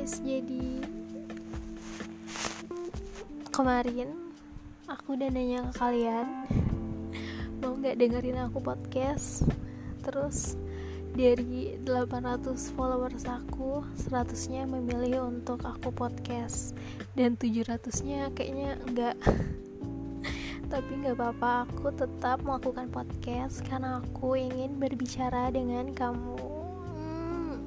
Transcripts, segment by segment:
guys, jadi kemarin aku udah nanya ke kalian mau nggak dengerin aku podcast? Terus dari 800 followers aku 100 nya memilih untuk aku podcast dan 700 nya kayaknya nggak. Tapi nggak apa-apa aku tetap melakukan podcast karena aku ingin berbicara dengan kamu. Hmm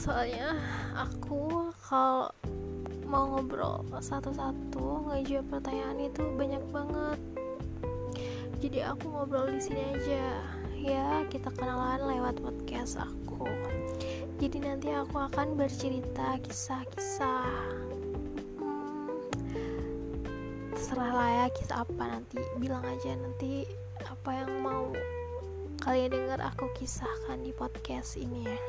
soalnya aku kalau mau ngobrol satu-satu ngejawab pertanyaan itu banyak banget. Jadi aku ngobrol di sini aja. Ya kita kenalan lewat podcast aku. Jadi nanti aku akan bercerita kisah-kisah. Hmm, terserah lah ya kisah apa nanti. Bilang aja nanti apa yang mau kalian dengar aku kisahkan di podcast ini ya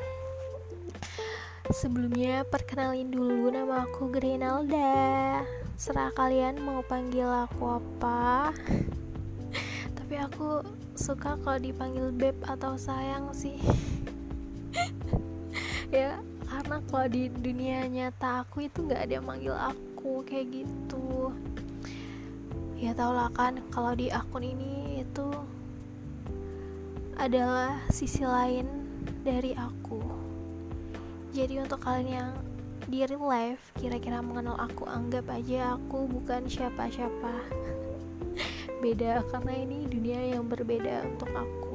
Sebelumnya perkenalin dulu nama aku Grenalda Serah kalian mau panggil aku apa. Tapi aku suka kalau dipanggil beb atau sayang sih. Ya karena kalau di dunia nyata aku itu gak ada yang manggil aku kayak gitu. Ya tau lah kan kalau di akun ini itu adalah sisi lain dari aku jadi untuk kalian yang di real life kira-kira mengenal aku anggap aja aku bukan siapa-siapa. Beda karena ini dunia yang berbeda untuk aku.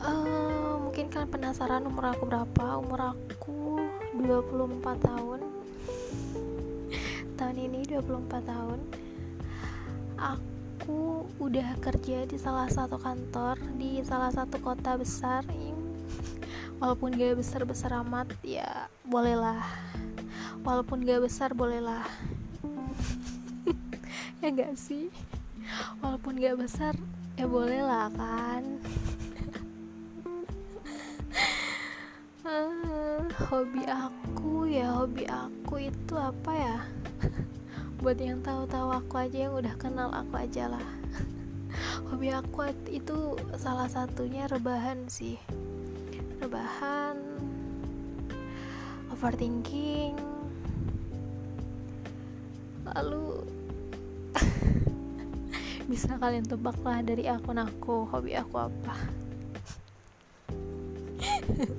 Uh, mungkin kalian penasaran umur aku berapa? Umur aku 24 tahun. Tahun ini 24 tahun. Aku udah kerja di salah satu kantor di salah satu kota besar walaupun gak besar besar amat ya bolehlah. Walaupun gak besar bolehlah. Ya gak sih? Walaupun gak besar ya bolehlah kan? Uh, hobi aku ya hobi aku itu apa ya? Buat yang tahu-tahu aku aja yang udah kenal aku aja lah. Hobi aku itu salah satunya rebahan sih rebahan overthinking lalu bisa kalian tebak lah dari akun aku hobi aku apa.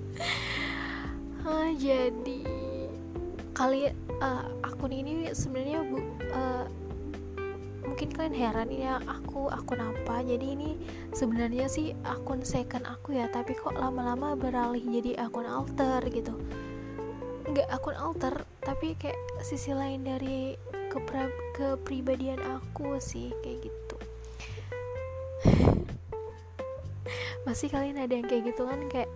Ah, jadi kali uh, akun ini sebenarnya bu uh, mungkin kalian heran ya aku akun apa? Jadi ini sebenarnya sih akun second aku ya tapi kok lama-lama beralih jadi akun alter gitu. Nggak akun alter tapi kayak sisi lain dari kepra kepribadian aku sih kayak gitu. Pasti kalian ada yang kayak gitu kan? Kayak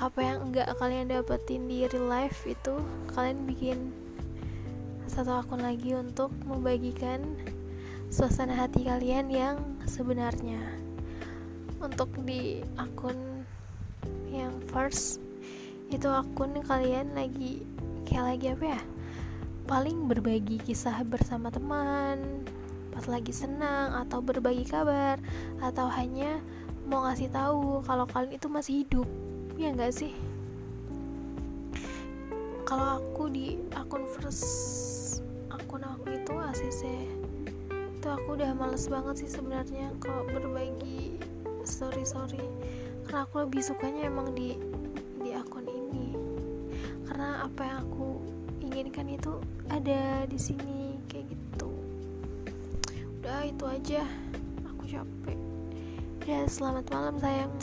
apa yang enggak kalian dapetin di real life itu kalian bikin satu akun lagi untuk membagikan suasana hati kalian yang sebenarnya. Untuk di akun yang first itu akun kalian lagi kayak lagi apa ya? Paling berbagi kisah bersama teman pas lagi senang atau berbagi kabar atau hanya mau ngasih tahu kalau kalian itu masih hidup. Ya enggak sih? Kalau aku di akun first akun aku itu ACC itu aku udah males banget sih sebenarnya kalau berbagi story story karena aku lebih sukanya emang di di akun ini. Karena apa yang aku inginkan itu ada di sini kayak gitu. Udah itu aja. Aku capek. Ya selamat malam sayang